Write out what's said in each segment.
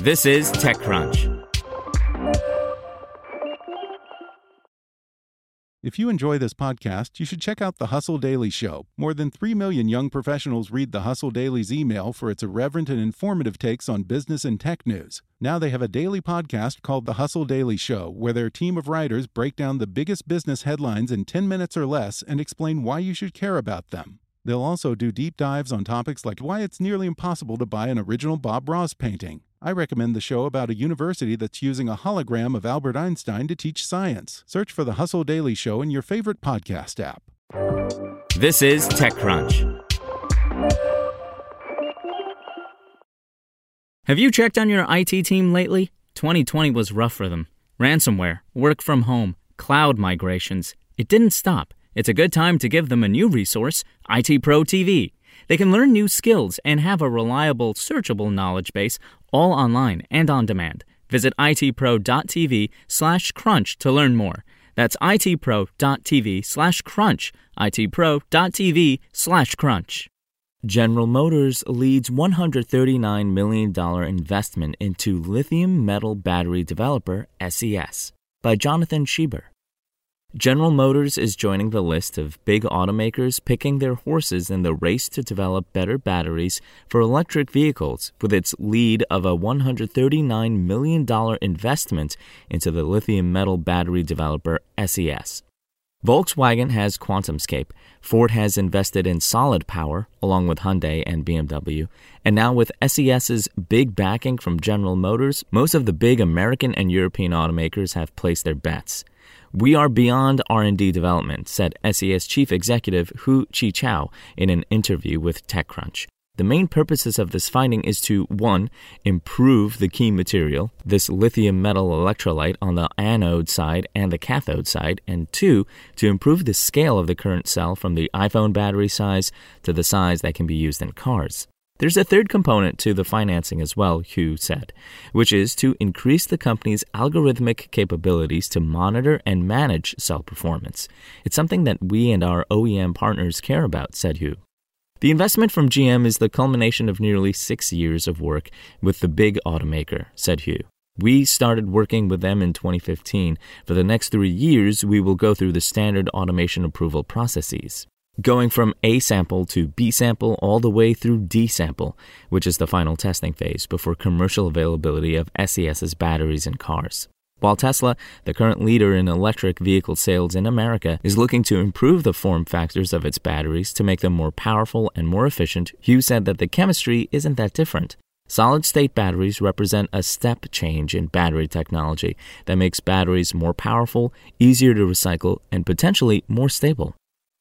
This is TechCrunch. If you enjoy this podcast, you should check out The Hustle Daily Show. More than 3 million young professionals read The Hustle Daily's email for its irreverent and informative takes on business and tech news. Now they have a daily podcast called The Hustle Daily Show, where their team of writers break down the biggest business headlines in 10 minutes or less and explain why you should care about them. They'll also do deep dives on topics like why it's nearly impossible to buy an original Bob Ross painting. I recommend the show about a university that's using a hologram of Albert Einstein to teach science. Search for the Hustle Daily Show in your favorite podcast app. This is TechCrunch. Have you checked on your IT team lately? 2020 was rough for them. Ransomware, work from home, cloud migrations. It didn't stop. It's a good time to give them a new resource, IT Pro TV. They can learn new skills and have a reliable, searchable knowledge base all online and on demand. Visit itpro.tv slash crunch to learn more. That's itpro.tv slash crunch, itpro.tv slash crunch. General Motors leads $139 million investment into lithium metal battery developer SES by Jonathan Shieber. General Motors is joining the list of big automakers picking their horses in the race to develop better batteries for electric vehicles with its lead of a $139 million investment into the lithium metal battery developer SES. Volkswagen has QuantumScape, Ford has invested in Solid Power along with Hyundai and BMW, and now with SES's big backing from General Motors, most of the big American and European automakers have placed their bets. We are beyond R&D development, said SES chief executive Hu Qichao in an interview with TechCrunch. The main purposes of this finding is to 1. improve the key material, this lithium metal electrolyte on the anode side and the cathode side, and 2. to improve the scale of the current cell from the iPhone battery size to the size that can be used in cars. There's a third component to the financing as well, Hu said, which is to increase the company's algorithmic capabilities to monitor and manage cell performance. It's something that we and our OEM partners care about, said Hu. The investment from GM is the culmination of nearly six years of work with the big automaker, said Hu. We started working with them in 2015. For the next three years, we will go through the standard automation approval processes going from A sample to B sample all the way through D sample, which is the final testing phase before commercial availability of SES's batteries in cars. While Tesla, the current leader in electric vehicle sales in America, is looking to improve the form factors of its batteries to make them more powerful and more efficient, Hu said that the chemistry isn't that different. Solid state batteries represent a step change in battery technology that makes batteries more powerful, easier to recycle, and potentially more stable.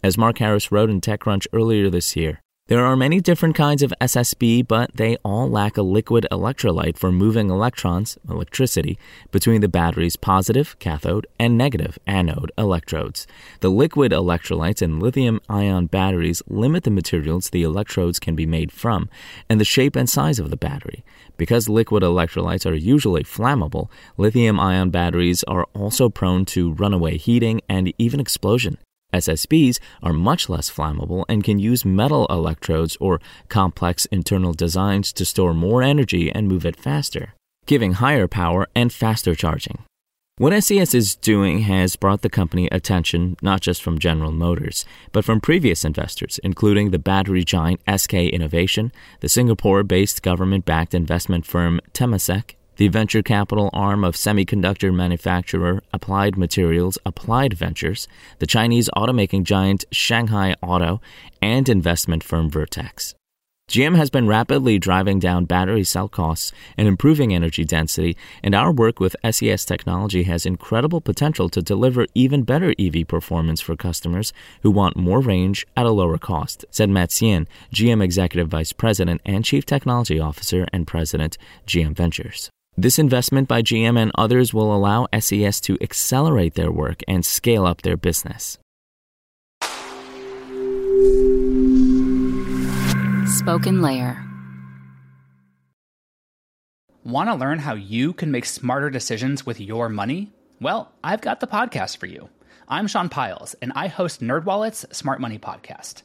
As Mark Harris wrote in TechCrunch earlier this year, there are many different kinds of SSB, but they all lack a liquid electrolyte for moving electrons, electricity, between the battery's positive, cathode, and negative, anode electrodes. The liquid electrolytes in lithium ion batteries limit the materials the electrodes can be made from and the shape and size of the battery. Because liquid electrolytes are usually flammable, lithium ion batteries are also prone to runaway heating and even explosion. SSBs are much less flammable and can use metal electrodes or complex internal designs to store more energy and move it faster, giving higher power and faster charging. What SES is doing has brought the company attention not just from General Motors, but from previous investors, including the battery giant SK Innovation, the Singapore based government backed investment firm Temasek, the venture capital arm of semiconductor manufacturer Applied Materials Applied Ventures, the Chinese automaking giant Shanghai Auto, and investment firm Vertex. GM has been rapidly driving down battery cell costs and improving energy density, and our work with SES technology has incredible potential to deliver even better EV performance for customers who want more range at a lower cost, said Matt Tsien, GM Executive Vice President and Chief Technology Officer and President, GM Ventures. This investment by GM and others will allow SES to accelerate their work and scale up their business. SpokenLayer. Want to learn how you can make smarter decisions with your money? Well, I've got the podcast for you. I'm Sean Pyles, and I host NerdWallet's Smart Money Podcast